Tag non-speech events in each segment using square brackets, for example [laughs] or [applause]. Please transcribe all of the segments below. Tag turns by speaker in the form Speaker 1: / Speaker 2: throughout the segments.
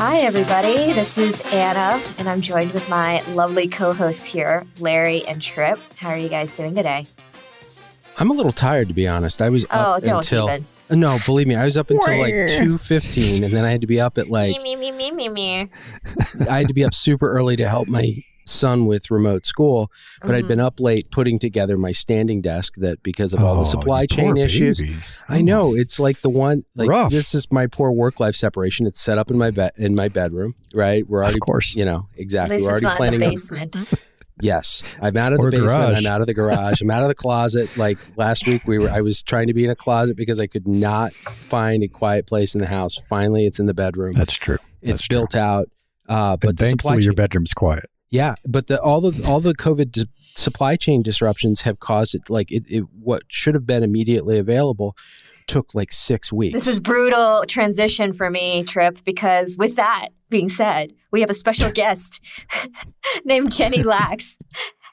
Speaker 1: Hi, everybody. This is Anna, and I'm joined with my lovely co hosts here, Larry and Trip. How are you guys doing today?
Speaker 2: I'm a little tired, to be honest. I was
Speaker 1: Oh,
Speaker 2: up
Speaker 1: don't
Speaker 2: until
Speaker 1: even.
Speaker 2: no, believe me, I was up until like two fifteen, and then I had to be up at like
Speaker 1: me, me, me, me, me.
Speaker 2: I had to be up super early to help my son with remote school. But I'd
Speaker 1: Mhm.
Speaker 2: been up late putting together my standing desk that because of all
Speaker 3: Oh,
Speaker 2: the supply
Speaker 3: you
Speaker 2: chain issues.
Speaker 3: baby.
Speaker 2: I
Speaker 3: Oh.
Speaker 2: know it's like the one like
Speaker 3: Rough.
Speaker 2: this is my poor work life separation. It's set up in my bed in my bedroom, right? We're already
Speaker 3: Of course.
Speaker 2: you know exactly.
Speaker 1: least
Speaker 2: We're already
Speaker 1: not
Speaker 2: planning.
Speaker 1: the
Speaker 2: on-
Speaker 1: basement. [laughs]
Speaker 2: Yes, I'm out of
Speaker 3: Or
Speaker 2: the basement.
Speaker 3: garage.
Speaker 2: I'm out of the garage. I'm out of the closet. Like last week, we were. I was trying to be in a closet because I could not find a quiet place in the house. Finally, it's in the bedroom.
Speaker 3: That's true.
Speaker 2: it's
Speaker 3: true.
Speaker 2: built out. Uh, but
Speaker 3: But
Speaker 2: the
Speaker 3: thankfully, your bedroom's quiet.
Speaker 2: Yeah, but the all the all the COVID di- supply chain disruptions have caused it. Like it, it, what should have been immediately available took like six weeks.
Speaker 1: This is brutal transition for me, Trip, because with that being said, we have a special [laughs] guest [laughs] named Jenny Lachs,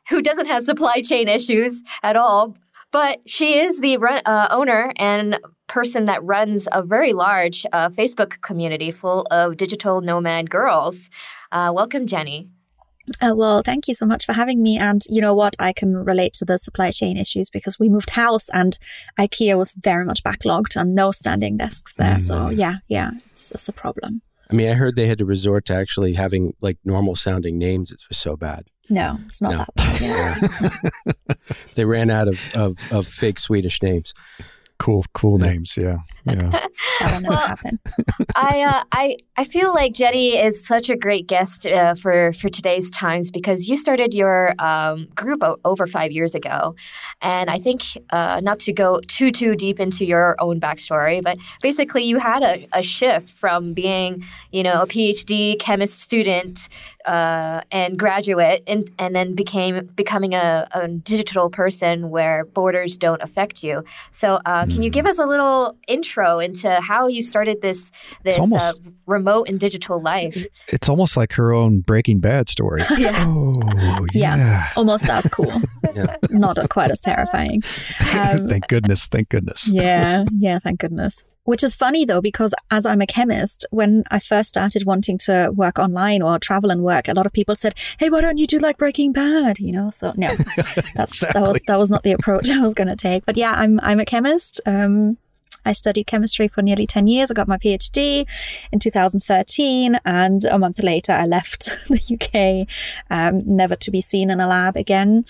Speaker 1: who doesn't have supply chain issues at all, but she is the run, uh, owner and person that runs a very large uh, Facebook community full of digital nomad girls. Uh, welcome, Jenny.
Speaker 4: Uh, well, thank you so much for having me. And you know what? I can relate to the supply chain issues because we moved house and IKEA was very much backlogged and no standing desks there. So
Speaker 3: Mm.
Speaker 4: yeah, yeah, it's, it's a problem.
Speaker 2: I mean, I heard they had to resort to actually having like normal sounding names. It was so bad.
Speaker 4: No, it's not
Speaker 2: No.
Speaker 4: that bad. [laughs] [laughs]
Speaker 2: They ran out of, of, of fake Swedish names.
Speaker 3: Cool, cool names. Yeah. Yeah. [laughs]
Speaker 4: that
Speaker 1: Well,
Speaker 4: happen. [laughs]
Speaker 1: I uh, I I feel like Jenny is such a great guest uh, for for today's times because you started your um, group o- over five years ago, and I think uh, not to go too too deep into your own backstory, but basically you had a, a shift from being you know a PhD chemist student uh, and graduate, and and then became becoming a, a digital person where borders don't affect you. So uh, can you
Speaker 3: Mm.
Speaker 1: give us a little intro into how you started this this
Speaker 3: almost-
Speaker 1: uh, remote and digital life?
Speaker 3: It's almost like her own Breaking Bad story. [laughs]
Speaker 1: Yeah.
Speaker 3: Oh, [laughs]
Speaker 4: Yeah.
Speaker 3: yeah.
Speaker 4: Almost as cool. [laughs]
Speaker 2: Yeah.
Speaker 4: not quite as terrifying. Um,
Speaker 3: thank goodness. Thank goodness.
Speaker 4: yeah, yeah, thank goodness. Which is funny though, because as I'm a chemist, when I first started wanting to work online or travel and work, a lot of people said, "Hey, why don't you do like Breaking Bad?" You know. So no, [laughs] that's that was that was not the approach [laughs] I was going to take. But yeah, I'm I'm a chemist. Um, I studied chemistry for nearly 10 years. I got my PhD in 2013, and a month later, I left [laughs] the UK, um, never to be seen in a lab again.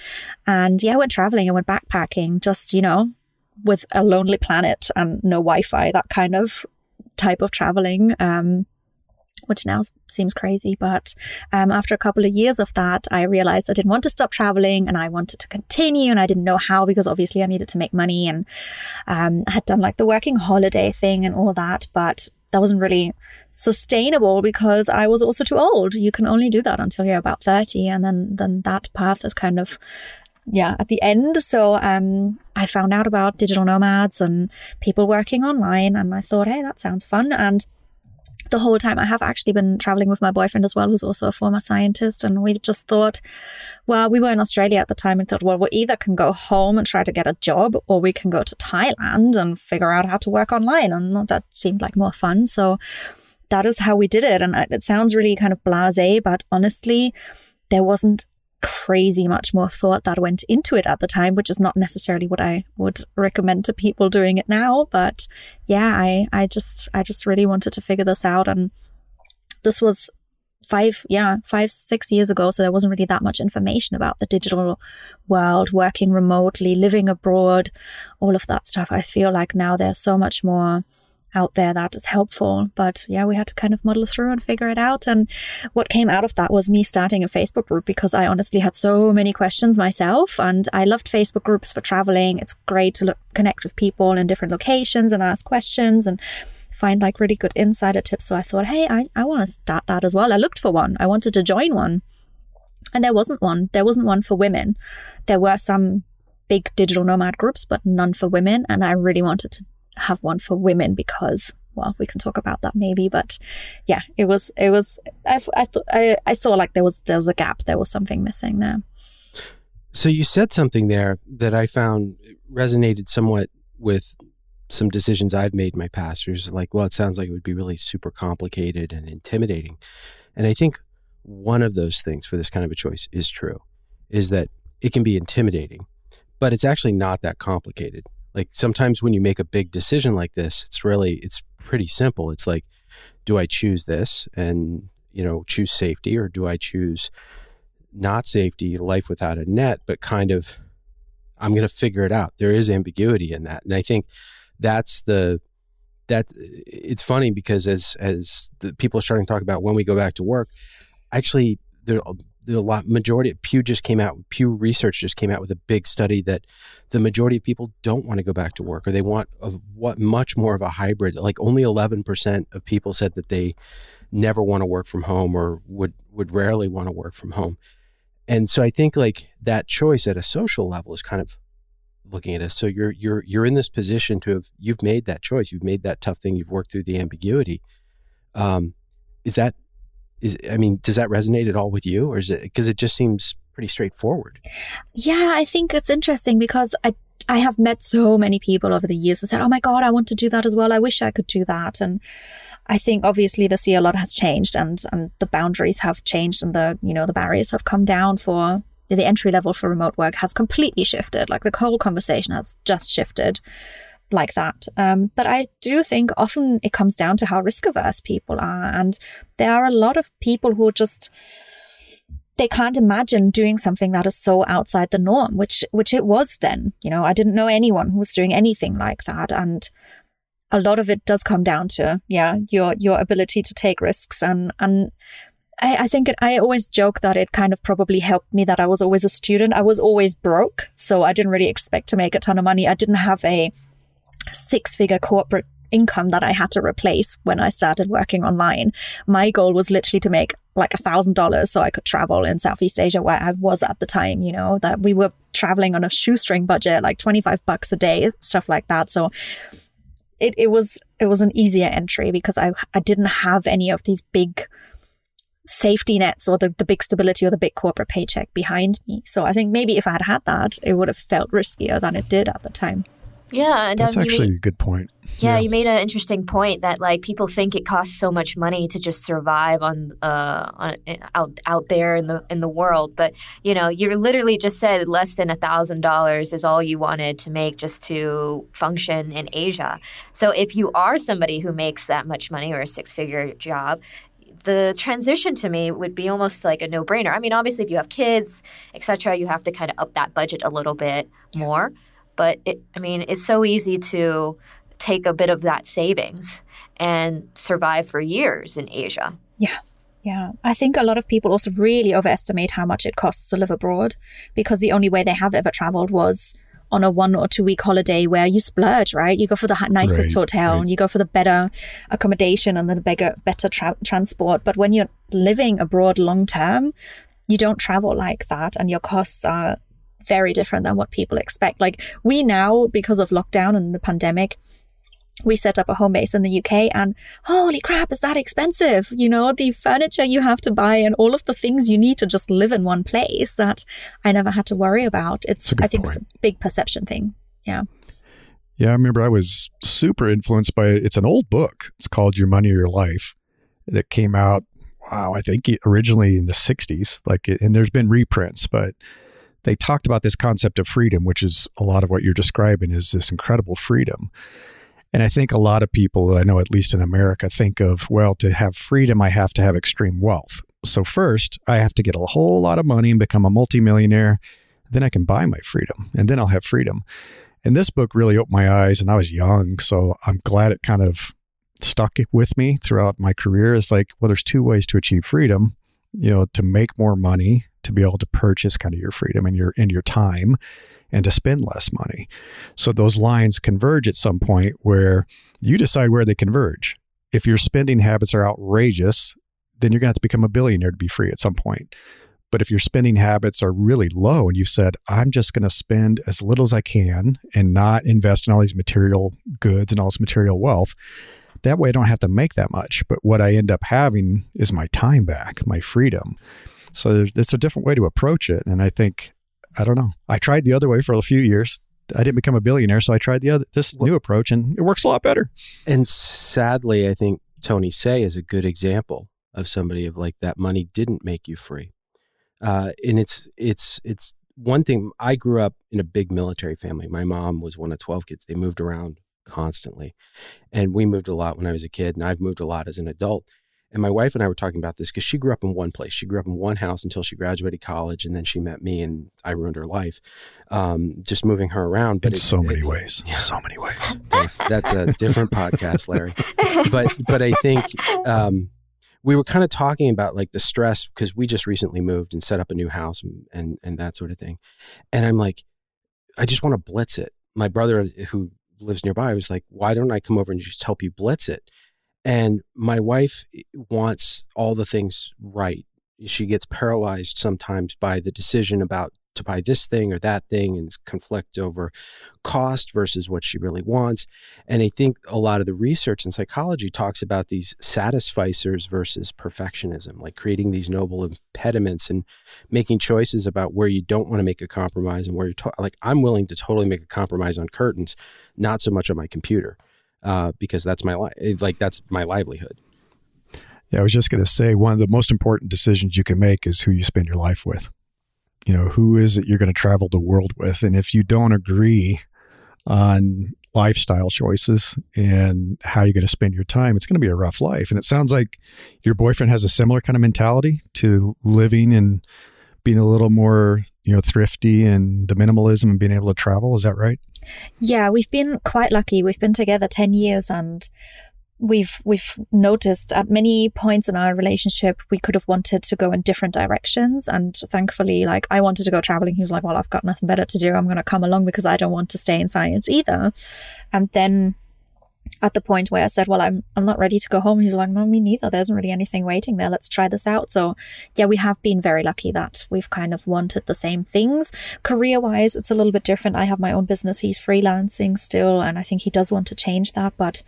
Speaker 4: And yeah, I went traveling, I went backpacking, just, you know, with a lonely planet and no Wi Fi, that kind of type of traveling. Um, which now seems crazy, but um, after a couple of years of that, I realized I didn't want to stop traveling and I wanted to continue, and I didn't know how because obviously I needed to make money and um, I had done like the working holiday thing and all that, but that wasn't really sustainable because I was also too old. You can only do that until you're about 30 and then then that path is kind of yeah, at the end. So um I found out about digital nomads and people working online and I thought, hey, that sounds fun and the whole time I have actually been traveling with my boyfriend as well, who's also a former scientist. And we just thought, well, we were in Australia at the time and thought, well, we either can go home and try to get a job or we can go to Thailand and figure out how to work online. And that seemed like more fun. So that is how we did it. And it sounds really kind of blase, but honestly, there wasn't crazy much more thought that went into it at the time, which is not necessarily what I would recommend to people doing it now. But yeah, I, I just, I just really wanted to figure this out. And this was five, yeah, five, six years ago. So there wasn't really that much information about the digital world, working remotely, living abroad, all of that stuff. I feel like now there's so much more out there that is helpful. But yeah, we had to kind of muddle through and figure it out. And what came out of that was me starting a Facebook group because I honestly had so many questions myself. And I loved Facebook groups for traveling. It's great to look, connect with people in different locations and ask questions and find like really good insider tips. So I thought, hey, I, I want to start that as well. I looked for one. I wanted to join one. And there wasn't one. There wasn't one for women. There were some big digital nomad groups, but none for women. And I really wanted to have one for women because well we can talk about that maybe but yeah it was it was i i thought I, I saw like there was there was a gap there was something missing there
Speaker 2: So you said something there that I found resonated somewhat with some decisions I've made in my past. Like, well, it sounds like it would be really super complicated and intimidating. And I think one of those things for this kind of a choice is true, is that it can be intimidating, but it's actually not that complicated. Like sometimes when you make a big decision like this, it's really it's pretty simple. It's like, do I choose this and you know choose safety, or do I choose not safety, life without a net, but kind of I'm going to figure it out. There is ambiguity in that, and I think that's the that it's funny because as as the people are starting to talk about when we go back to work, actually there there a lot majority of Pew just came out Pew Research just came out with a big study that the majority of people don't want to go back to work or they want a, what much more of a hybrid. Like only 11% of people said that they never want to work from home or would would rarely want to work from home. And so I think like that choice at a social level is kind of looking at us. So you're you're you're in this position to have you've made that choice. You've made that tough thing. You've worked through the ambiguity. Um, is that is I mean, does that resonate at all with you, or is it because it just seems pretty straightforward?
Speaker 4: Yeah, I think it's interesting because I I have met so many people over the years who said, "Oh my God, I want to do that as well. I wish I could do that." And I think obviously this year a lot has changed, and and the boundaries have changed, and the you know the barriers have come down for the entry level for remote work has completely shifted. Like the whole conversation has just shifted like that. Um, but I do think often it comes down to how risk averse people are. And there are a lot of people who just, they can't imagine doing something that is so outside the norm, which, which it was then. You know, I didn't know anyone who was doing anything like that. And a lot of it does come down to, yeah, your, your ability to take risks and, and I, I think it, I always joke that it kind of probably helped me that I was always a student. I was always broke, so I didn't really expect to make a ton of money. I didn't have a six figure corporate income that I had to replace when I started working online. My goal was literally to make like a thousand dollars so I could travel in Southeast Asia where I was at the time, you know, that we were traveling on a shoestring budget, like 25 bucks a day, stuff like that. So it, it was it was an easier entry because I I didn't have any of these big safety nets or the, the big stability or the big corporate paycheck behind me. So I think maybe if I had had that, it would have felt riskier than it did at the time.
Speaker 1: Yeah,
Speaker 3: and, that's um, actually made, a good point.
Speaker 1: Yeah, yeah, you made an interesting point that like people think it costs so much money to just survive on uh on out out there in the in the world, but you know you literally just said less than a thousand dollars is all you wanted to make just to function in Asia. So if you are somebody who makes that much money or a six figure job, the transition to me would be almost like a no-brainer. I mean, obviously, if you have kids, etc., you have to kind of up that budget a little bit more. But it, I mean, it's so easy to take a bit of that savings and survive for years in Asia.
Speaker 4: Yeah. Yeah, I think a lot of people also really overestimate how much it costs to live abroad because the only way they have ever traveled was on a one or two week holiday where you splurge, right? You go for the nicest right, hotel right. and you go for the better accommodation and the bigger, better tra- transport. But when you're living abroad long term, you don't travel like that and your costs are very different than what people expect. Like we now, because of lockdown and the pandemic, we set up a home base in the UK and holy crap, is that expensive? You know, the furniture you have to buy and all of the things you need to just live in one place that I never had to worry about. It's, I think, it's a big perception thing. Yeah.
Speaker 3: Yeah, I remember I was super influenced by it. It's an old book. It's called Your Money or Your Life that came out, wow, I think originally in the 60s. Like, and there's been reprints, but they talked about this concept of freedom, which is a lot of what you're describing is this incredible freedom. And I think a lot of people, I know at least in America, think of, well, to have freedom, I have to have extreme wealth. So, first, I have to get a whole lot of money and become a multimillionaire. Then I can buy my freedom, and then I'll have freedom. And this book really opened my eyes, and I was young. So, I'm glad it kind of stuck with me throughout my career. It's like, well, there's two ways to achieve freedom you know, to make more money, to be able to purchase kind of your freedom and your and your time and to spend less money. So those lines converge at some point where you decide where they converge. If your spending habits are outrageous, then you're going to have to become a billionaire to be free at some point. But if your spending habits are really low and you've said, I'm just going to spend as little as I can and not invest in all these material goods and all this material wealth, that way I don't have to make that much. But what I end up having is my time back, my freedom. So it's a different way to approach it. And I think I don't know. I tried the other way for a few years. I didn't become a billionaire, so I tried the other this
Speaker 2: Well-
Speaker 3: new approach, and it works a lot better.
Speaker 2: And sadly, I think Tony Hsieh is a good example of somebody of like that money didn't make you free. Uh, and it's it's it's one thing. I grew up in a big military family. My mom was one of twelve kids. They moved around constantly, and we moved a lot when I was a kid, and I've moved a lot as an adult. And my wife and I were talking about this because she grew up in one place. She grew up in one house until she graduated college, and then she met me, and I ruined her life, um, just moving her around. But
Speaker 3: in
Speaker 2: it-
Speaker 3: so many
Speaker 2: it-
Speaker 3: ways, [laughs]
Speaker 2: yeah.
Speaker 3: so many ways.
Speaker 2: that's a different podcast, Larry. But but I think um, we were kind of talking about like the stress because we just recently moved and set up a new house and, and and that sort of thing. And I'm like, I just want to blitz it. My brother who lives nearby was like, why don't I come over and just help you blitz it? And my wife eh, wants all the things right. She gets paralyzed sometimes by the decision about to buy this thing or that thing and conflict over cost versus what she really wants. And I think a lot of the research in psychology talks about these satisficers versus perfectionism, like creating these noble impediments and making choices about where you don't want to make a compromise and where you're to- like, I'm willing to totally make a compromise on curtains, not so much on my computer, uh, because that's my life. Like, that's my livelihood.
Speaker 3: Yeah, I was just going to say one of the most important decisions you can make is who you spend your life with. You know, who is it you're going to travel the world with? And if you don't agree on lifestyle choices and how you're going to spend your time, it's going to be a rough life. And it sounds like your boyfriend has a similar kind of mentality to living and being a little more, you know, thrifty and the minimalism and being able to travel. Is that right?
Speaker 4: Yeah, we've been quite lucky. We've been together 10 years and we've we've noticed at many points in our relationship we could have wanted to go in different directions and thankfully like I wanted to go traveling he was like well I've got nothing better to do I'm going to come along because I don't want to stay in science either and then at the point where I said well I'm I'm not ready to go home. He's like no me neither. There isn't really anything waiting there. Let's try this out. So yeah we have been very lucky that we've kind of wanted the same things. Career wise it's a little bit different. I have my own business. He's freelancing still and I think he does want to change that. But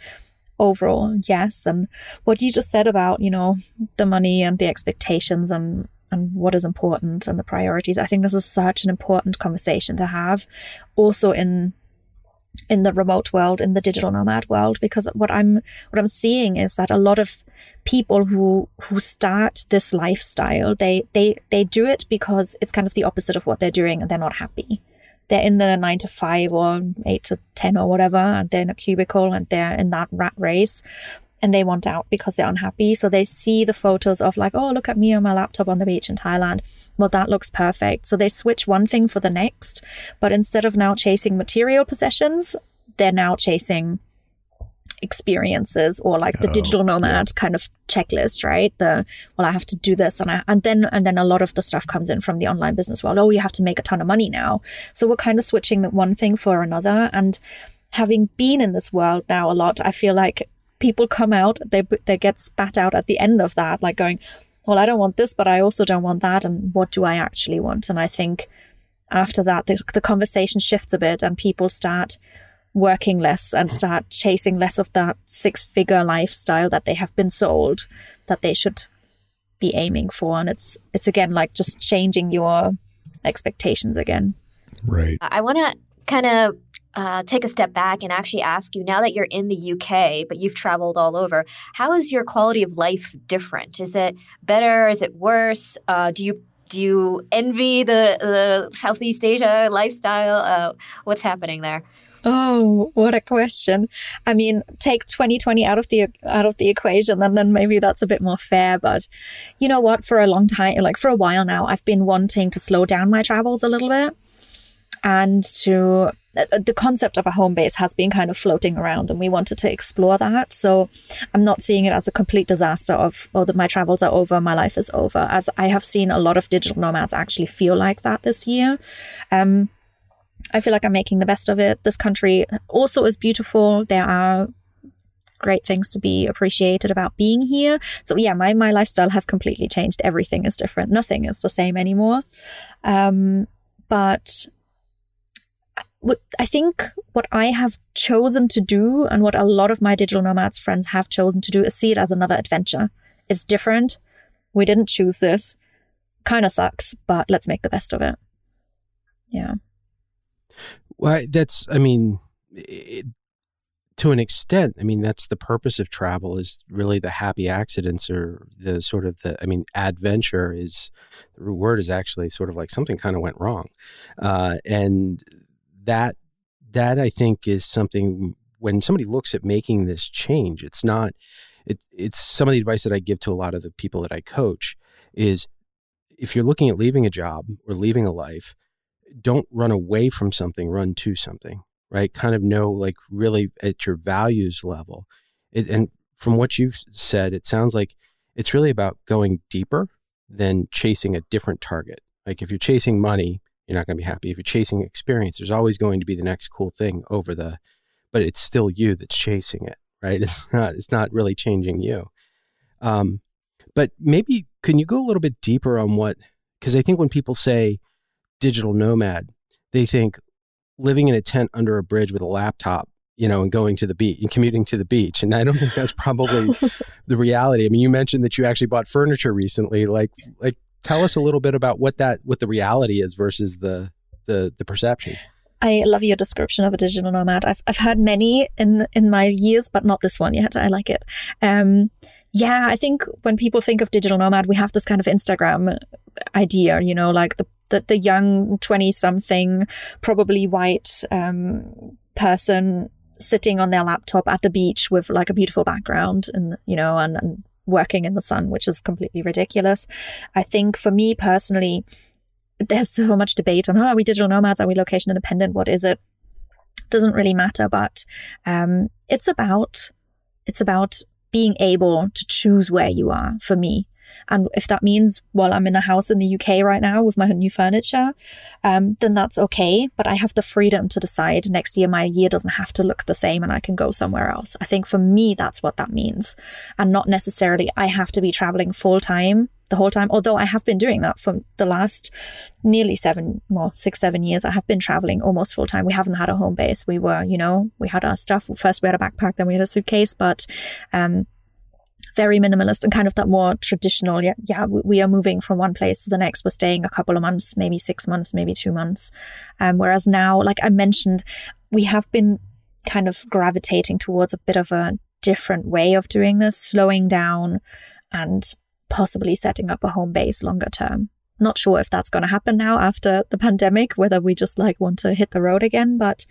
Speaker 4: overall yes. And what you just said about you know the money and the expectations and and what is important and the priorities i think this is such an important conversation to have. Also in in the remote world in the digital nomad world because what i'm what i'm seeing is that a lot of people who who start this lifestyle they they they do it because it's kind of the opposite of what they're doing and they're not happy. They're in the nine to five or eight to 10 or whatever, and they're in a cubicle and they're in that rat race and they want out because they're unhappy. So they see the photos of, like, oh, look at me on my laptop on the beach in Thailand. Well, that looks perfect. So they switch one thing for the next. But instead of now chasing material possessions, they're now chasing experiences or like the
Speaker 3: Oh,
Speaker 4: digital nomad kind of checklist right the well i have to do this and I, and then and then a lot of the stuff comes in from the online business world oh you have to make a ton of money now so we're kind of switching that one thing for another and having been in this world now a lot i feel like people come out they they get spat out at the end of that like going well i don't want this but i also don't want that and what do i actually want? And i think after that the, the conversation shifts a bit and people start working less and start chasing less of that six figure lifestyle that they have been sold that they should be aiming for. And it's it's again like just changing your expectations again.
Speaker 3: Right.
Speaker 1: I want to kind of uh, take a step back and actually ask you now that you're in the UK, but you've traveled all over, how is your quality of life different? Is it better? Is it worse? Uh, do you do you envy the, the Southeast Asia lifestyle? Uh, what's happening there?
Speaker 4: Oh, what a question. I mean, take 2020 out of the out of the equation and then maybe that's a bit more fair, but you know what, for a long time, like for a while now, I've been wanting to slow down my travels a little bit and to uh, the concept of a home base has been kind of floating around and we wanted to explore that. So I'm not seeing it as a complete disaster of, oh, that my travels are over, my life is over, as I have seen a lot of digital nomads actually feel like that this year. Um, I feel like I'm making the best of it. This country also is beautiful. There are great things to be appreciated about being here. So yeah, my my lifestyle has completely changed. Everything is different. Nothing is the same anymore. Um, but what I think what I have chosen to do and what a lot of my digital nomads friends have chosen to do is see it as another adventure. It's different. We didn't choose this. Kind of sucks, but let's make the best of it. Yeah.
Speaker 2: Well, that's, I mean, it, to an extent, I mean, that's the purpose of travel is really the happy accidents or the sort of the, I mean, adventure is, the word is actually sort of like something kind of went wrong. Uh, and that, that I think is something when somebody looks at making this change, it's not, it, it's some of the advice that I give to a lot of the people that I coach is if you're looking at leaving a job or leaving a life, don't run away from something, run to something, right? Kind of know, like, really at your values level. It, and from what you've said, it sounds like it's really about going deeper than chasing a different target. Like, if you're chasing money, you're not going to be happy. If you're chasing experience, there's always going to be the next cool thing over the, but it's still you that's chasing it, right? [laughs] It's not, it's not really changing you. Um, but maybe can you go a little bit deeper on what, because I think when people say digital nomad, they think living in a tent under a bridge with a laptop, you know, and going to the beach and commuting to the beach. And I don't think that's probably [laughs] the reality. I mean, you mentioned that you actually bought furniture recently. Like, like tell us a little bit about what that, what the reality is versus the, the, the perception.
Speaker 4: I love your description of a digital nomad. I've I've heard many in in my years, but not this one yet. I like it. Um, yeah, I think when people think of digital nomad, we have this kind of Instagram idea, you know, like the the, the young 20 something, probably white um, person sitting on their laptop at the beach with like a beautiful background and, you know, and, and working in the sun, which is completely ridiculous. I think for me personally, there's so much debate on, oh, are we digital nomads? Are we location independent? What is it? Doesn't really matter, but um, it's about it's about being able to choose where you are for me. And if that means, well, I'm in a house in the UK right now with my new furniture, um, then that's okay. But I have the freedom to decide next year my year doesn't have to look the same and I can go somewhere else. I think for me, that's what that means. And not necessarily I have to be traveling full time the whole time. Although I have been doing that for the last nearly seven, well, six, seven years. I have been traveling almost full time. We haven't had a home base. We were, you know, we had our stuff. First we had a backpack, then we had a suitcase, but um, very minimalist and kind of that more traditional. Yeah, yeah, we are moving from one place to the next. We're staying a couple of months, maybe six months, maybe two months. Um, whereas now, like I mentioned, we have been kind of gravitating towards a bit of a different way of doing this, slowing down and possibly setting up a home base longer term. Not sure if that's going to happen now after the [laughs] pandemic, whether we just like want to hit the road again, but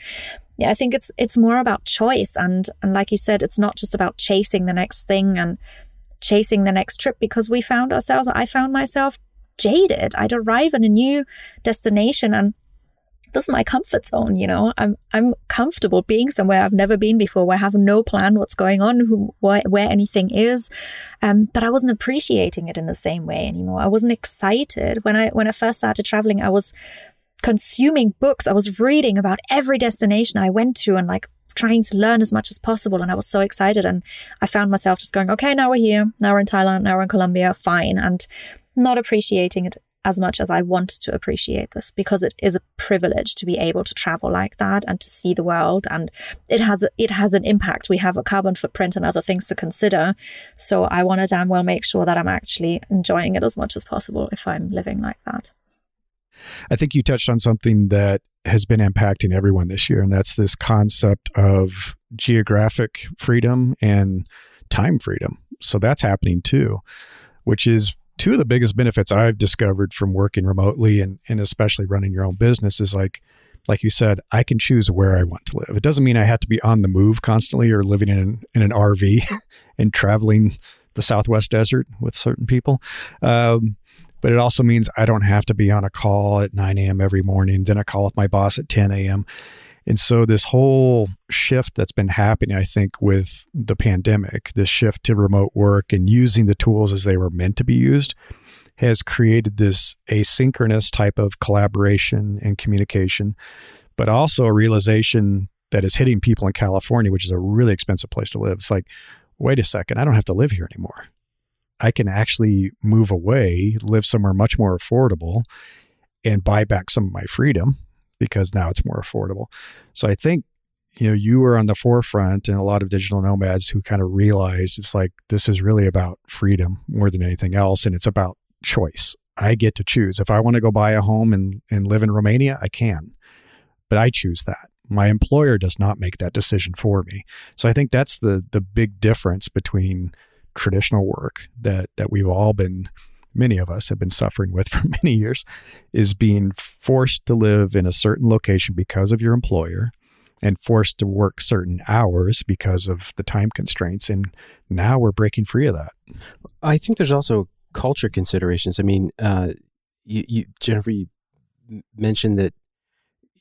Speaker 4: yeah, I think it's it's more about choice and and like you said, it's not just about chasing the next thing and chasing the next trip because we found ourselves I found myself jaded. I'd arrive in a new destination and this is my comfort zone, you know. I'm I'm comfortable being somewhere I've never been before, where I have no plan what's going on, who where, where anything is. Um, but I wasn't appreciating it in the same way anymore. I wasn't excited when I when I first started traveling. I was consuming books. I was reading about every destination I went to and like trying to learn as much as possible. And I was so excited. And I found myself just going, okay, now we're here. Now we're in Thailand. Now we're in Colombia. Fine. And not appreciating it as much as I want to appreciate this because it is a privilege to be able to travel like that and to see the world and it has it has an impact we have a carbon footprint and other things to consider so I want to damn well make sure that I'm actually enjoying it as much as possible if I'm living like that
Speaker 3: I think you touched on something that has been impacting everyone this year and that's this concept of geographic freedom and time freedom so that's happening too which is two of the biggest benefits I've discovered from working remotely and, and especially running your own business is like, like you said, I can choose where I want to live. It doesn't mean I have to be on the move constantly or living in an, in an RV [laughs] and traveling the Southwest desert with certain people. Um, but it also means I don't have to be on a call at 9 a.m. every morning, then a call with my boss at 10 a.m. And so, this whole shift that's been happening, I think, with the pandemic, this shift to remote work and using the tools as they were meant to be used, has created this asynchronous type of collaboration and communication, but also a realization that is hitting people in California, which is a really expensive place to live. It's like, wait a second, I don't have to live here anymore. I can actually move away, live somewhere much more affordable, and buy back some of my freedom because now it's more affordable. So I think you know you were on the forefront and a lot of digital nomads who kind of realize it's like this is really about freedom more than anything else and it's about choice. I get to choose. If I want to go buy a home and, and live in Romania, I can. but I choose that. My employer does not make that decision for me. So I think that's the the big difference between traditional work that that we've all been many of us have been suffering with [laughs] for many years is being forced to live in a certain location because of your employer and forced to work certain hours because of the time constraints and now we're breaking free of that
Speaker 2: I think there's also culture considerations. I mean, uh, you, you, Jennifer, you mentioned that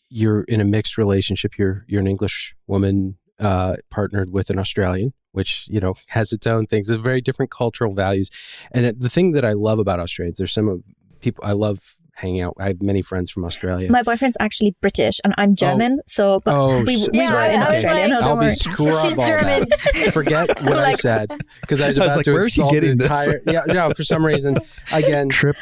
Speaker 2: you're in a mixed relationship. You're you're an English woman uh, partnered with an Australian, which you know has its own things. It's very different cultural values. And the thing that I love about Australians, there's some of people I love hanging out. I have many friends from Australia.
Speaker 4: My boyfriend's actually British and I'm German, so but
Speaker 2: Oh,
Speaker 4: we, we
Speaker 1: Yeah,
Speaker 4: were in Australia.
Speaker 1: like-
Speaker 4: no, don't
Speaker 2: be
Speaker 4: worry.
Speaker 2: screw
Speaker 1: She's German.
Speaker 2: that. [laughs] Forget [laughs] what I said because I was
Speaker 3: I was
Speaker 2: about
Speaker 3: like,
Speaker 2: to
Speaker 3: where is
Speaker 2: insult the
Speaker 3: getting this?
Speaker 2: entire. Yeah, no, for some reason, [laughs] again,
Speaker 3: trip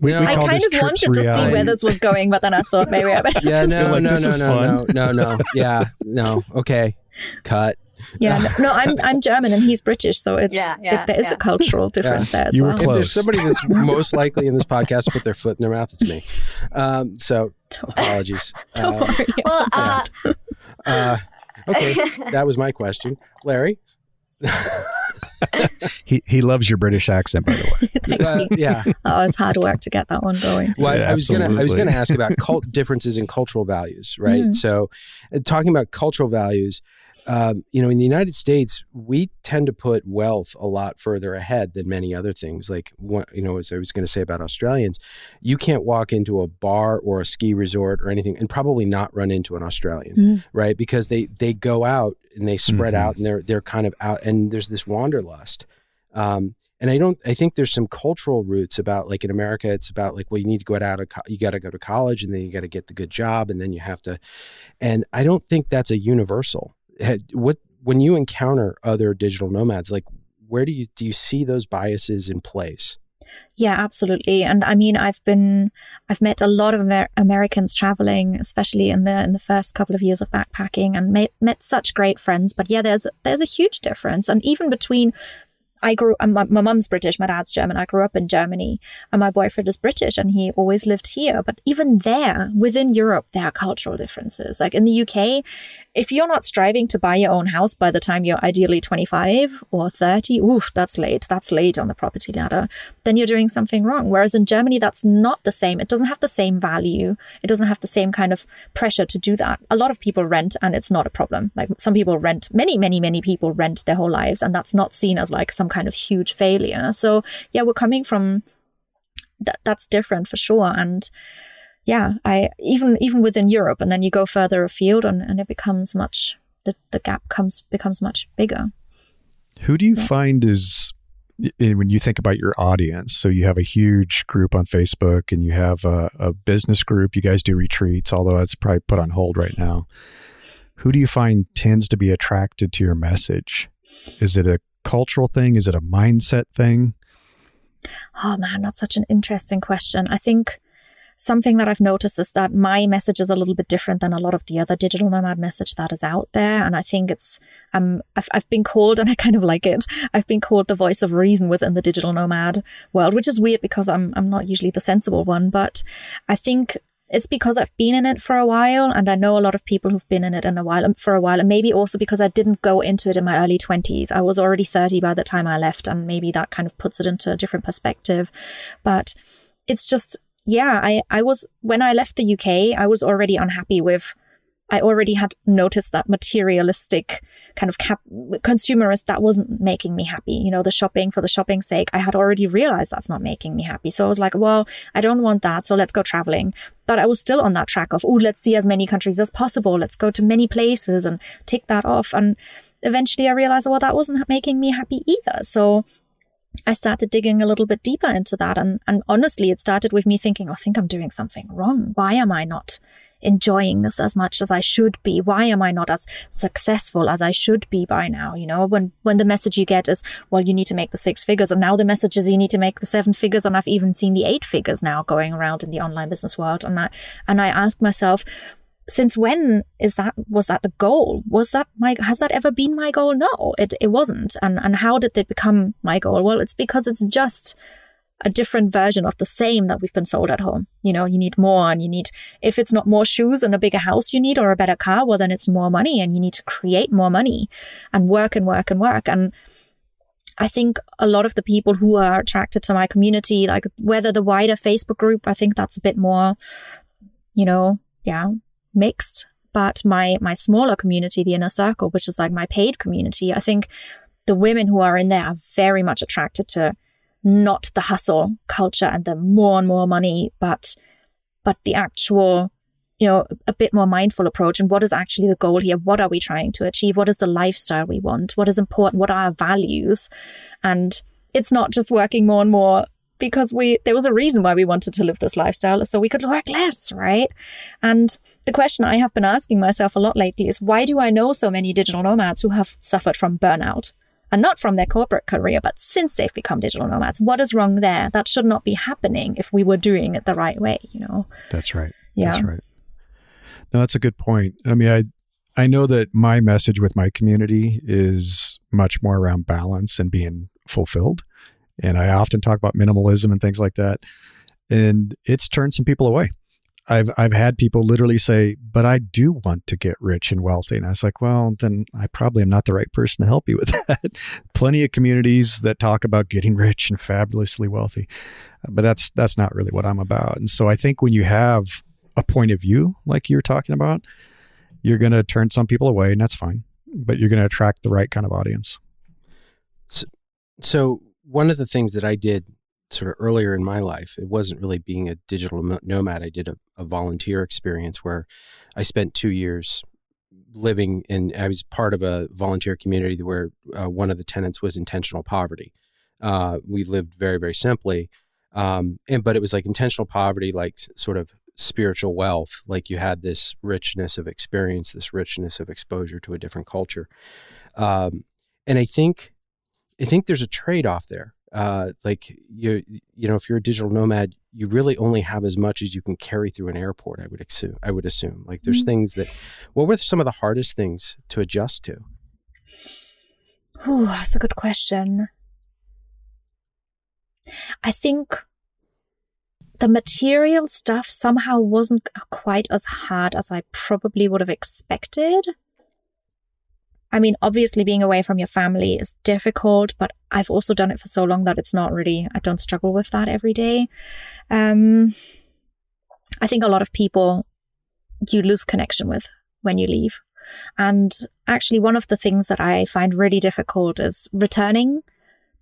Speaker 3: we,
Speaker 2: No.
Speaker 3: we
Speaker 2: I
Speaker 4: I kind of
Speaker 3: trips
Speaker 4: wanted to see where this was going, but then I thought maybe I better.
Speaker 2: Yeah, no,
Speaker 3: like,
Speaker 2: no,
Speaker 3: this
Speaker 2: no, no, no, no, no. Yeah, no. Okay, cut.
Speaker 4: Yeah, no, no, I'm I'm German and he's British, so it's
Speaker 1: Yeah, yeah,
Speaker 4: it, there is
Speaker 1: yeah.
Speaker 4: a cultural difference there as
Speaker 3: You were
Speaker 4: well.
Speaker 3: close.
Speaker 2: If there's somebody that's [laughs] most likely in this podcast to put their foot in their mouth, it's me. Um, so
Speaker 4: Don't,
Speaker 2: apologies. [laughs]
Speaker 4: don't
Speaker 2: Uh,
Speaker 4: worry.
Speaker 1: Well, uh,
Speaker 2: uh, okay, [laughs] that was my question, Larry.
Speaker 3: he he loves your british accent by the way
Speaker 4: Thank
Speaker 2: Uh,
Speaker 4: you.
Speaker 2: yeah.
Speaker 4: Oh, it's hard work to get that one going.
Speaker 2: Well, I-
Speaker 3: Yeah,
Speaker 2: I was gonna I was gonna ask about cult differences in cultural values, right?
Speaker 4: Mm.
Speaker 2: So, uh, talking about cultural values, um, you know, in the United States, we tend to put wealth a lot further ahead than many other things. Like, what, you know, as I was going to say about Australians, you can't walk into a bar or a ski resort or anything and probably not run into an Australian,
Speaker 4: Mm.
Speaker 2: right? Because they they go out and they spread
Speaker 3: Mhm.
Speaker 2: out and they're they're kind of out and there's this wanderlust. Um, and I don't. I think there's some cultural roots about like in America, it's about like well, you need to go out of co- you got to go to college, and then you got to get the good job, and then you have to. And I don't think that's a universal. What when you encounter other digital nomads, like where do you do you see those biases in place?
Speaker 4: Yeah, absolutely. And I mean, I've been, I've met a lot of Amer- Americans traveling, especially in the in the first couple of years of backpacking, and met met such great friends. But yeah, there's there's a huge difference, and even between. I grew. My, my mum's British. My dad's German. I grew up in Germany, and my boyfriend is British, and he always lived here. But even there, within Europe, there are cultural differences. Like in the UK, if you're not striving to buy your own house by the time you're ideally 25 or 30, oof, that's late. That's late on the property ladder. Then you're doing something wrong. Whereas in Germany, that's not the same. It doesn't have the same value. It doesn't have the same kind of pressure to do that. A lot of people rent and it's not a problem. Like some people rent, many, many, many people rent their whole lives and that's not seen as like some kind of huge failure. So yeah, we're coming from that that's different for sure. And yeah, I even even within Europe, and then you go further afield, and, and it becomes much the, the gap comes becomes much bigger.
Speaker 3: Who do you
Speaker 4: Yeah.
Speaker 3: find is when you think about your audience? So you have a huge group on Facebook, and you have a, a business group. You guys do retreats, although that's probably put on hold right now. Who do you find tends to be attracted to your message? Is it a cultural thing? Is it a mindset thing?
Speaker 4: Oh man, that's such an interesting question. I think something that I've noticed is that my message is a little bit different than a lot of the other digital nomad message that is out there. And I think it's, um, I've, I've been called, [laughs] and I kind of like it, I've been called the voice of reason within the digital nomad world, which is weird because I'm, I'm not usually the sensible one. But I think it's because I've been in it for a while and I know a lot of people who've been in it in a while for a while and maybe also because I didn't go into it in my early 20s. I was already 30 by the time I left and maybe that kind of puts it into a different perspective. But it's just yeah, I I was when I left the UK, I was already unhappy with I already had noticed that materialistic kind of cap- consumerist that wasn't making me happy. You know, the shopping for the shopping's sake. I had already realized that's not making me happy. So I was like, well, I don't want that. So let's go traveling. But I was still on that track of, oh, let's see as many countries as possible. Let's go to many places and tick that off. And eventually I realized, well, that wasn't making me happy either. So I started digging a little bit deeper into that. And, and honestly, it started with me thinking, I think I'm doing something wrong. Why am I not enjoying this as much as I should be? Why am I not as successful as I should be by now? You know, when, when the message you get is, well, you need to make the six figures. And now the message is you need to make the seven figures. And I've even seen the eight figures now going around in the online business world. And I, and I ask myself, since when is that was that the goal was that my has that ever been my goal no it, it wasn't and and how did it become my goal well it's because it's just a different version of the same that we've been sold at home. You know, you need more and you need, if it's not more shoes and a bigger house you need or a better car, well, then it's more money and you need to create more money and work and work and work. And I think a lot of the people who are attracted to my community, like whether the wider Facebook group, I think that's a bit more, you know, yeah, mixed. But my, my smaller community, the inner circle, which is like my paid community, I think the women who are in there are very much attracted to not the hustle culture and the more and more money, but but the actual, you know, a bit more mindful approach and what is actually the goal here? What are we trying to achieve? What is the lifestyle we want? What is important? What are our values? And it's not just working more and more because we there was a reason why we wanted to live this lifestyle so we could work less, right? And the question I have been asking myself a lot lately is why do I know so many digital nomads who have suffered from burnout? And not from their corporate career, but since they've become digital nomads. What is wrong there? That should not be happening if we were doing it the right way, you know?
Speaker 3: That's right.
Speaker 4: Yeah.
Speaker 3: That's right. No, that's a good point. I mean, I I know that my message with my community is much more around balance and being fulfilled. And I often talk about minimalism and things like that. And it's turned some people away. I've I've had people literally say, "But I do want to get rich and wealthy," and I was like, "Well, then I probably am not the right person to help you with [laughs] that." Plenty of communities that talk about getting rich and fabulously wealthy, uh, but that's that's not really what I'm about. And so I think when you have a point of view like you're talking about, you're going to turn some people away, and that's fine. But you're going to attract the right kind of audience.
Speaker 2: So, so one of the things that I did sort of earlier in my life. It wasn't really being a digital nomad. I did a, a volunteer experience where I spent two years living in, I was part of a volunteer community where uh, one of the tenants was intentional poverty. Uh, we lived very, very simply. Um, and, but it was like intentional poverty, like sort of spiritual wealth. Like you had this richness of experience, this richness of exposure to a different culture. Um, and I think, I think there's a trade off there uh, like you you know if you're a digital nomad you really only have as much as you can carry through an airport i would assume i would assume. Like there's mm-hmm. things that what were some of the hardest things to adjust to?
Speaker 4: Ooh, that's a good question. I think the material stuff somehow wasn't quite as hard as i probably would have expected I mean, obviously, being away from your family is difficult, but I've also done it for so long that it's not really, I don't struggle with that every day. Um, I think a lot of people you lose connection with when you leave. And actually, one of the things that I find really difficult is returning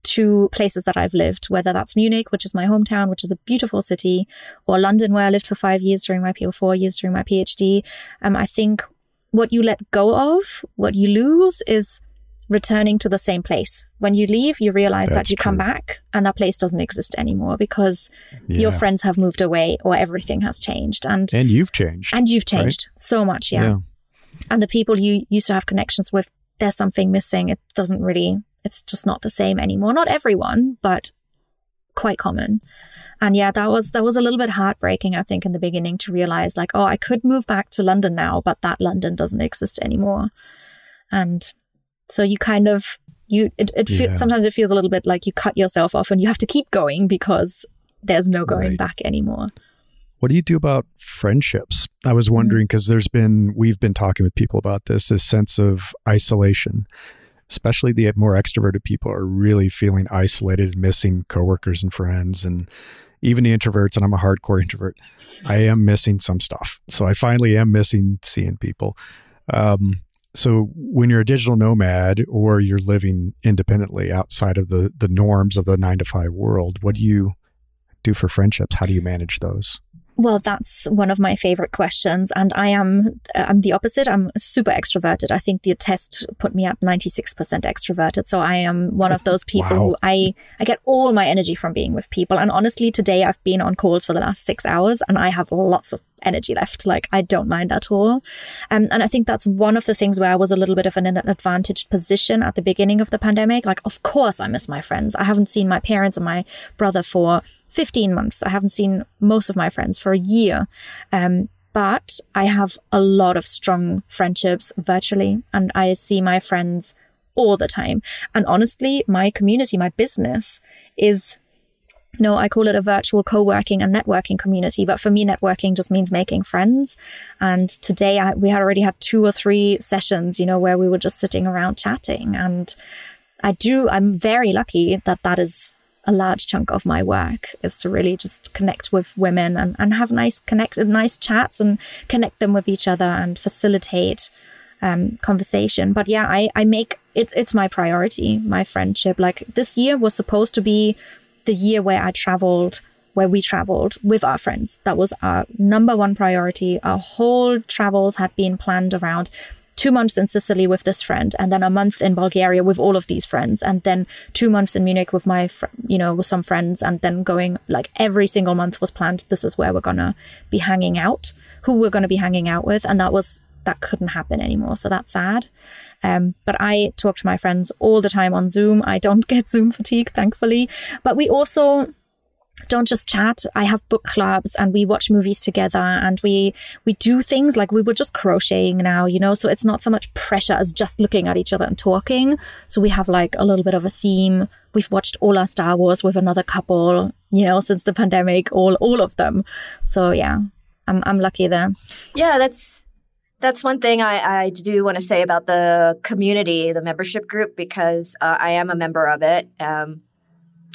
Speaker 4: to places that I've lived, whether that's Munich, which is my hometown, which is a beautiful city, or London, where I lived for five years during my PO, four years during my PhD. Um, I think what you let go of, what you lose is returning to the same place. When you leave, you realize That's that you true. come back and that place doesn't exist anymore because yeah. your friends have moved away or everything has changed. And
Speaker 3: and you've changed.
Speaker 4: And you've changed right? so much, yeah. yeah. And the people you used to have connections with, there's something missing. It doesn't really, it's just not the same anymore. Not everyone, but quite common. And yeah, that was that was a little bit heartbreaking, I think, in the beginning to realize like, oh, I could move back to London now, but that London doesn't exist anymore. And so you kind of you it, it yeah. sometimes it feels a little bit like you cut yourself off and you have to keep going because there's no going right. back anymore.
Speaker 3: What do you do about friendships? I was wondering because mm-hmm. there's been we've been talking with people about this this sense of isolation especially the more extroverted people are really feeling isolated and missing coworkers and friends and even the introverts and I'm a hardcore introvert. I am missing some stuff. So I finally am missing seeing people. Um, so when you're a digital nomad or you're living independently outside of the the norms of the 9 to 5 world, what do you do for friendships? How do you manage those?
Speaker 4: Well, that's one of my favorite questions. And I am, uh, I'm the opposite. I'm super extroverted. I think the test put me at 96% extroverted. So I am one of those people wow. who I, I get all my energy from being with people. And honestly, today I've been on calls for the last six hours and I have lots of energy left. Like I don't mind at all. Um, and I think that's one of the things where I was a little bit of an advantaged position at the beginning of the pandemic. Like, of course I miss my friends. I haven't seen my parents and my brother for 15 months. I haven't seen most of my friends for a year. Um, but I have a lot of strong friendships virtually, and I see my friends all the time. And honestly, my community, my business is no, I call it a virtual co-working and networking community. But for me, networking just means making friends. And today I, we had already had two or three sessions, you know, where we were just sitting around chatting. And I do, I'm very lucky that that is a large chunk of my work is to really just connect with women and, and have nice connect, nice chats and connect them with each other and facilitate um, conversation. But yeah, I, I make it's it's my priority, my friendship. Like this year was supposed to be the year where I traveled, where we traveled with our friends. That was our number one priority. Our whole travels had been planned around two months in Sicily with this friend, and then a month in Bulgaria with all of these friends, and then two months in Munich with my, fr- you know, with some friends, and then going like every single month was planned. This is where we're gonna be hanging out, who we're gonna be hanging out with, and that was that couldn't happen anymore. So that's sad. Um, but I talk to my friends all the time on Zoom. I don't [laughs] get Zoom fatigue, thankfully. But we also don't just chat. I have book clubs and we watch movies together and we we do things like we were just crocheting now you know? So it's not so much pressure as just looking at each other and talking. So we have like a little bit of a theme. We've watched all our star wars with another couple you know since the pandemic all all of them. So yeah i'm i'm lucky there.
Speaker 1: Yeah that's that's one thing I, I do want to say about the community, the membership group, because uh, I am a member of it. Um,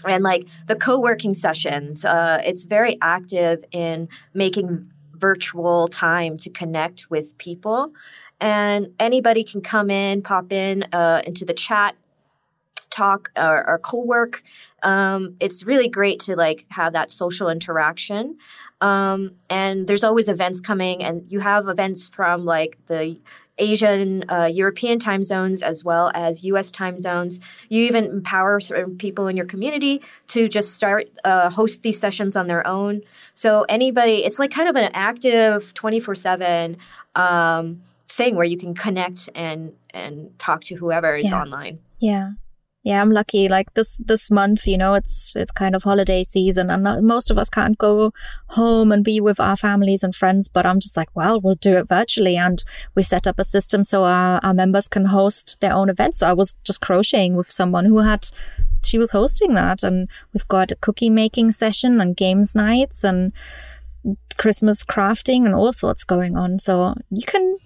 Speaker 1: and like the co working sessions, uh, it's very active in making virtual time to connect with people. And anybody can come in, pop in uh, into the chat, talk or, or co-work um, it's really great to like have that social interaction um, and there's always events coming, and you have events from like the Asian, uh, European time zones as well as US time zones. You even empower certain people in your community to just start uh, host these sessions on their own. So anybody, it's like kind of an active 24 7 um, thing where you can connect and and talk to whoever is
Speaker 4: yeah.
Speaker 1: online.
Speaker 4: Yeah yeah, I'm lucky. Like this this month, you know, it's it's kind of holiday season, and not, most of us can't go home and be with our families and friends. But I'm just like, well, we'll do it virtually, and we set up a system so our, our members can host their own events. So I was just crocheting with someone who had she was hosting that, and we've got a cookie making session and games nights and Christmas crafting and all sorts going on. So you can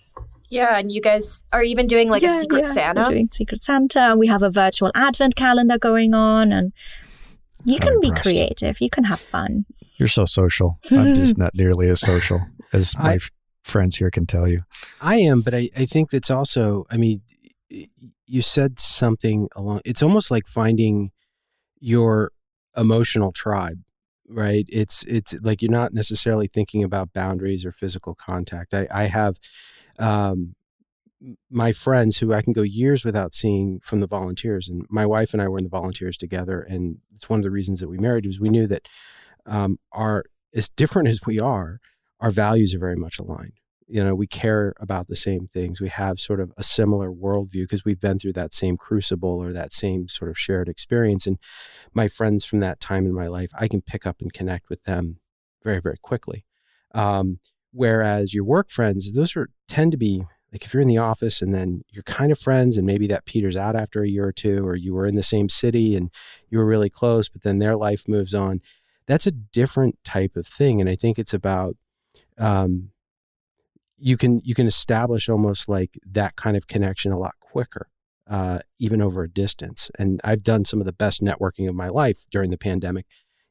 Speaker 1: yeah, and you guys are even doing like yeah, a Secret
Speaker 4: yeah.
Speaker 1: Santa.
Speaker 4: We're doing Secret Santa. We have a virtual advent calendar going on, and you
Speaker 3: I'm
Speaker 4: can
Speaker 3: impressed.
Speaker 4: be creative. You can have fun.
Speaker 3: You're so social. I'm just not nearly as social [laughs] as my
Speaker 2: I-
Speaker 3: f- friends here can tell you.
Speaker 2: I am, but I, I think that's also, I mean, you said something along, it's almost like finding your emotional tribe, right? It's, it's like you're not necessarily thinking about boundaries or physical contact. I, I have, um, my friends who I can go years without seeing from the volunteers, and my wife and I were in the volunteers together, and it's one of the reasons that we married was we knew that um, our as different as we are, our values are very much aligned. You know, we care about the same things. We have sort of a similar worldview because we've been through that same crucible or that same sort of shared experience. And my friends from that time in my life, I can pick up and connect with them very, very quickly. Um, whereas your work friends, those are tend to be like if you're in the office and then you're kind of friends and maybe that peters out after a year or two, or you were in the same city and you were really close, but then their life moves on. That's a different type of thing. And I think it's about um, you can you can establish almost like that kind of connection a lot quicker, uh, even over a distance. And I've done some of the best networking of my life during the pandemic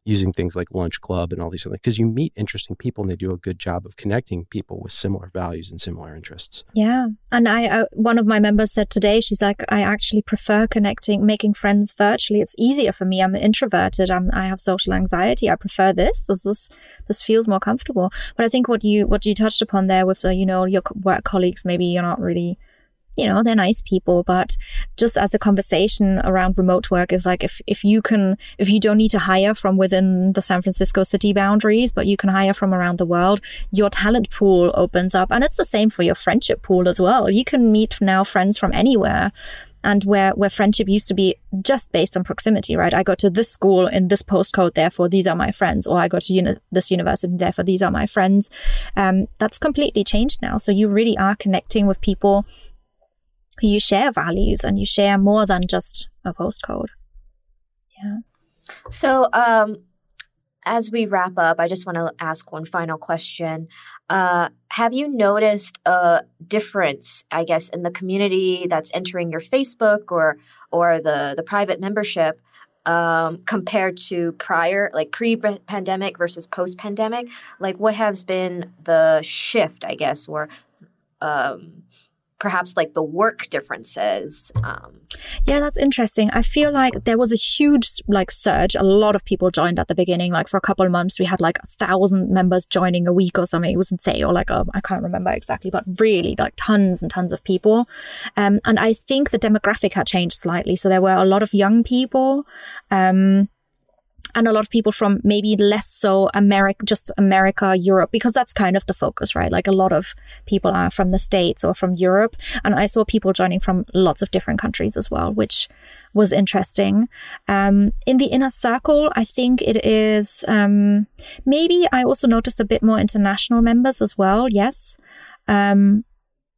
Speaker 2: using things like lunch club and all these other things, because you meet interesting people and they do a good job of connecting people with similar values and similar interests.
Speaker 4: Yeah. And I, uh, one of my members said today, she's like, I actually prefer connecting, making friends virtually. It's easier for me. I'm introverted. I'm, I have social anxiety. I prefer this. This, this, this feels more comfortable. But I think what you, what you touched upon there with the, you know, your work colleagues, maybe you're not really, you know, they're nice people, but just as the conversation around remote work is like, if, if you can, if you don't need to hire from within the San Francisco city boundaries, but you can hire from around the world, your talent pool opens up. And it's the same for your friendship pool as well. You can meet now friends from anywhere. And where, where friendship used to be just based on proximity, right? I go to this school in this postcode, therefore these are my friends, or I go to uni- this university, therefore these are my friends. Um, that's completely changed now. So you really are connecting with people you share values and you share more than just a postcode. Yeah.
Speaker 1: So, um, as we wrap up, I just want to ask one final question. Uh, have you noticed a difference, I guess, in the community that's entering your Facebook or or the the private membership um, compared to prior, like pre-pandemic versus post-pandemic? Like, what has been the shift, I guess, or um, perhaps like the work differences um,
Speaker 4: yeah that's interesting. I feel like there was a huge like surge. A lot of people joined at the beginning. Like for a couple of months we had like a thousand members joining a week or something. It was insane. Or like I can't remember exactly but really like tons and tons of people. Um, and i think the demographic had changed slightly. So there were a lot of young people. Um, and a lot of people from maybe less so America, just America, Europe, because that's kind of the focus, right? Like a lot of people are from the States or from Europe. And I saw people joining from lots of different countries as well, which was interesting. Um, in the inner circle, I think it is um, maybe I also noticed a bit more international members as well. Yes. Um,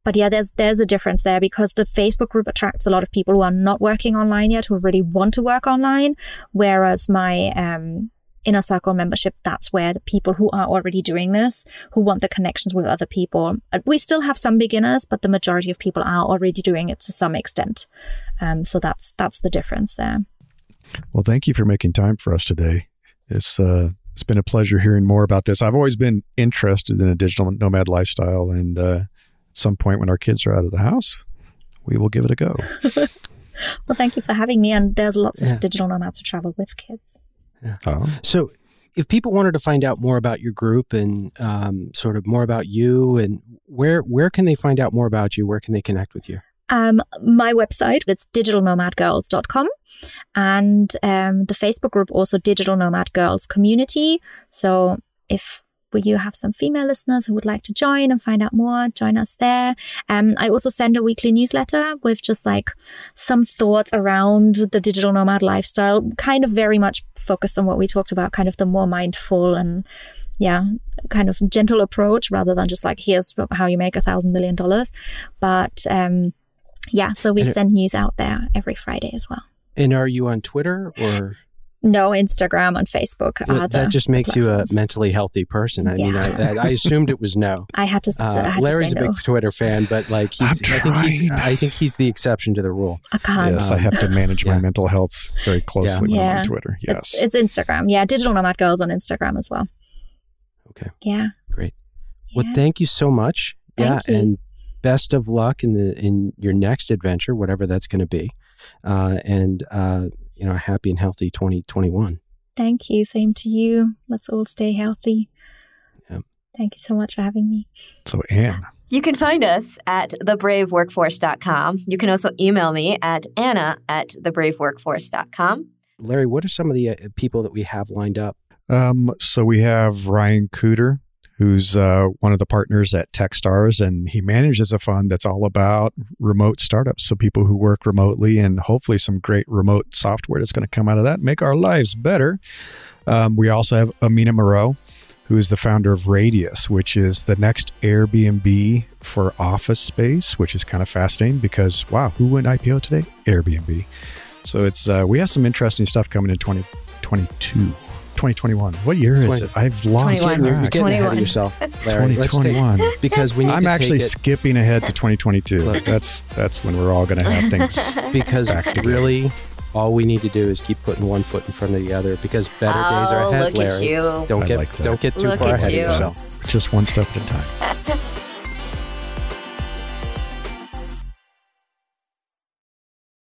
Speaker 4: but yeah, there's there's a difference there because the Facebook group attracts a lot of people who are not working online yet, who really want to work online. Whereas my um, inner circle membership, that's where the people who are already doing this, who want the connections with other people. We still have some beginners, but the majority of people are already doing it to some extent. Um, so that's that's the difference there.
Speaker 3: Well, thank you for making time for us today. It's uh, it's been a pleasure hearing more about this. I've always been interested in a digital nomad lifestyle, and uh, some point when our kids are out of the house, we will give it a go. [laughs]
Speaker 4: well, thank you for having me. And there's lots yeah. of digital nomads who travel with kids.
Speaker 2: Yeah. Oh. So, if people wanted to find out more about your group and um, sort of more about you, and where where can they find out more about you? Where can they connect with you?
Speaker 4: Um, my website it's digitalnomadgirls.com and um, the Facebook group also Digital Nomad Girls Community. So if will you have some female listeners who would like to join and find out more, join us there. Um, I also send a weekly newsletter with just like some thoughts around the digital nomad lifestyle, kind of very much focused on what we talked about, kind of the more mindful and yeah, kind of gentle approach rather than just like, here's how you make a thousand million dollars. But um, yeah, so we send news out there every Friday as well.
Speaker 2: And are you on Twitter or?
Speaker 4: No Instagram and Facebook.
Speaker 2: Well, that just makes platforms. you a mentally healthy person. I yeah. mean, I, I, assumed it was no. [laughs]
Speaker 4: I had to. Uh, I had
Speaker 2: Larry's
Speaker 4: to
Speaker 2: a big
Speaker 4: no.
Speaker 2: Twitter fan, but like he's, I think he's, I think he's the exception to the rule.
Speaker 4: I can't.
Speaker 3: Yes, I have to manage my mental health very closely yeah. when I'm on Twitter. Yes,
Speaker 4: it's, it's, Instagram. Yeah, digital nomad girls on Instagram as well.
Speaker 2: Okay.
Speaker 4: Yeah.
Speaker 2: Great. Well, thank you so much.
Speaker 4: Thank
Speaker 2: yeah, you. and best of luck in the in your next adventure, whatever that's going to be, uh, and uh, you know, happy and healthy 2021.
Speaker 4: Thank you. Same to you. Let's all stay healthy. Yep. Thank you so much for having me.
Speaker 3: So, Anne.
Speaker 1: You can find us at thebraveworkforce.com. You can also email me at anna at thebraveworkforce.com.
Speaker 2: Larry, what are some of the uh, people that we have lined up?
Speaker 3: Um, so we have Ryan Kuder, who's uh, one of the partners at Techstars, and he manages a fund that's all about remote startups. So people who work remotely, and hopefully some great remote software that's going to come out of that, make our lives better. Um, we also have Amina Moreau, who is the founder of Radious, which is the next Airbnb for office space, which is kind of fascinating because wow, who went IPO today? Airbnb. So it's uh, we have some interesting stuff coming in 2022. 2021. What year is 20, it? I've lost
Speaker 1: 21.
Speaker 2: You're, you're getting 21. ahead of yourself, [laughs] Larry.
Speaker 3: 2021.
Speaker 2: because we
Speaker 3: I'm actually skipping ahead to 2022. Look, that's that's when we're all going to have things. [laughs]
Speaker 2: Because really, all we need to do is keep putting one foot in front of the other because better
Speaker 1: oh,
Speaker 2: days are
Speaker 1: oh,
Speaker 2: ahead,
Speaker 1: Larry.
Speaker 2: Don't get
Speaker 3: like
Speaker 2: don't get too
Speaker 1: look
Speaker 2: far ahead
Speaker 1: you.
Speaker 2: of yourself.
Speaker 3: Just one step at a time. [laughs]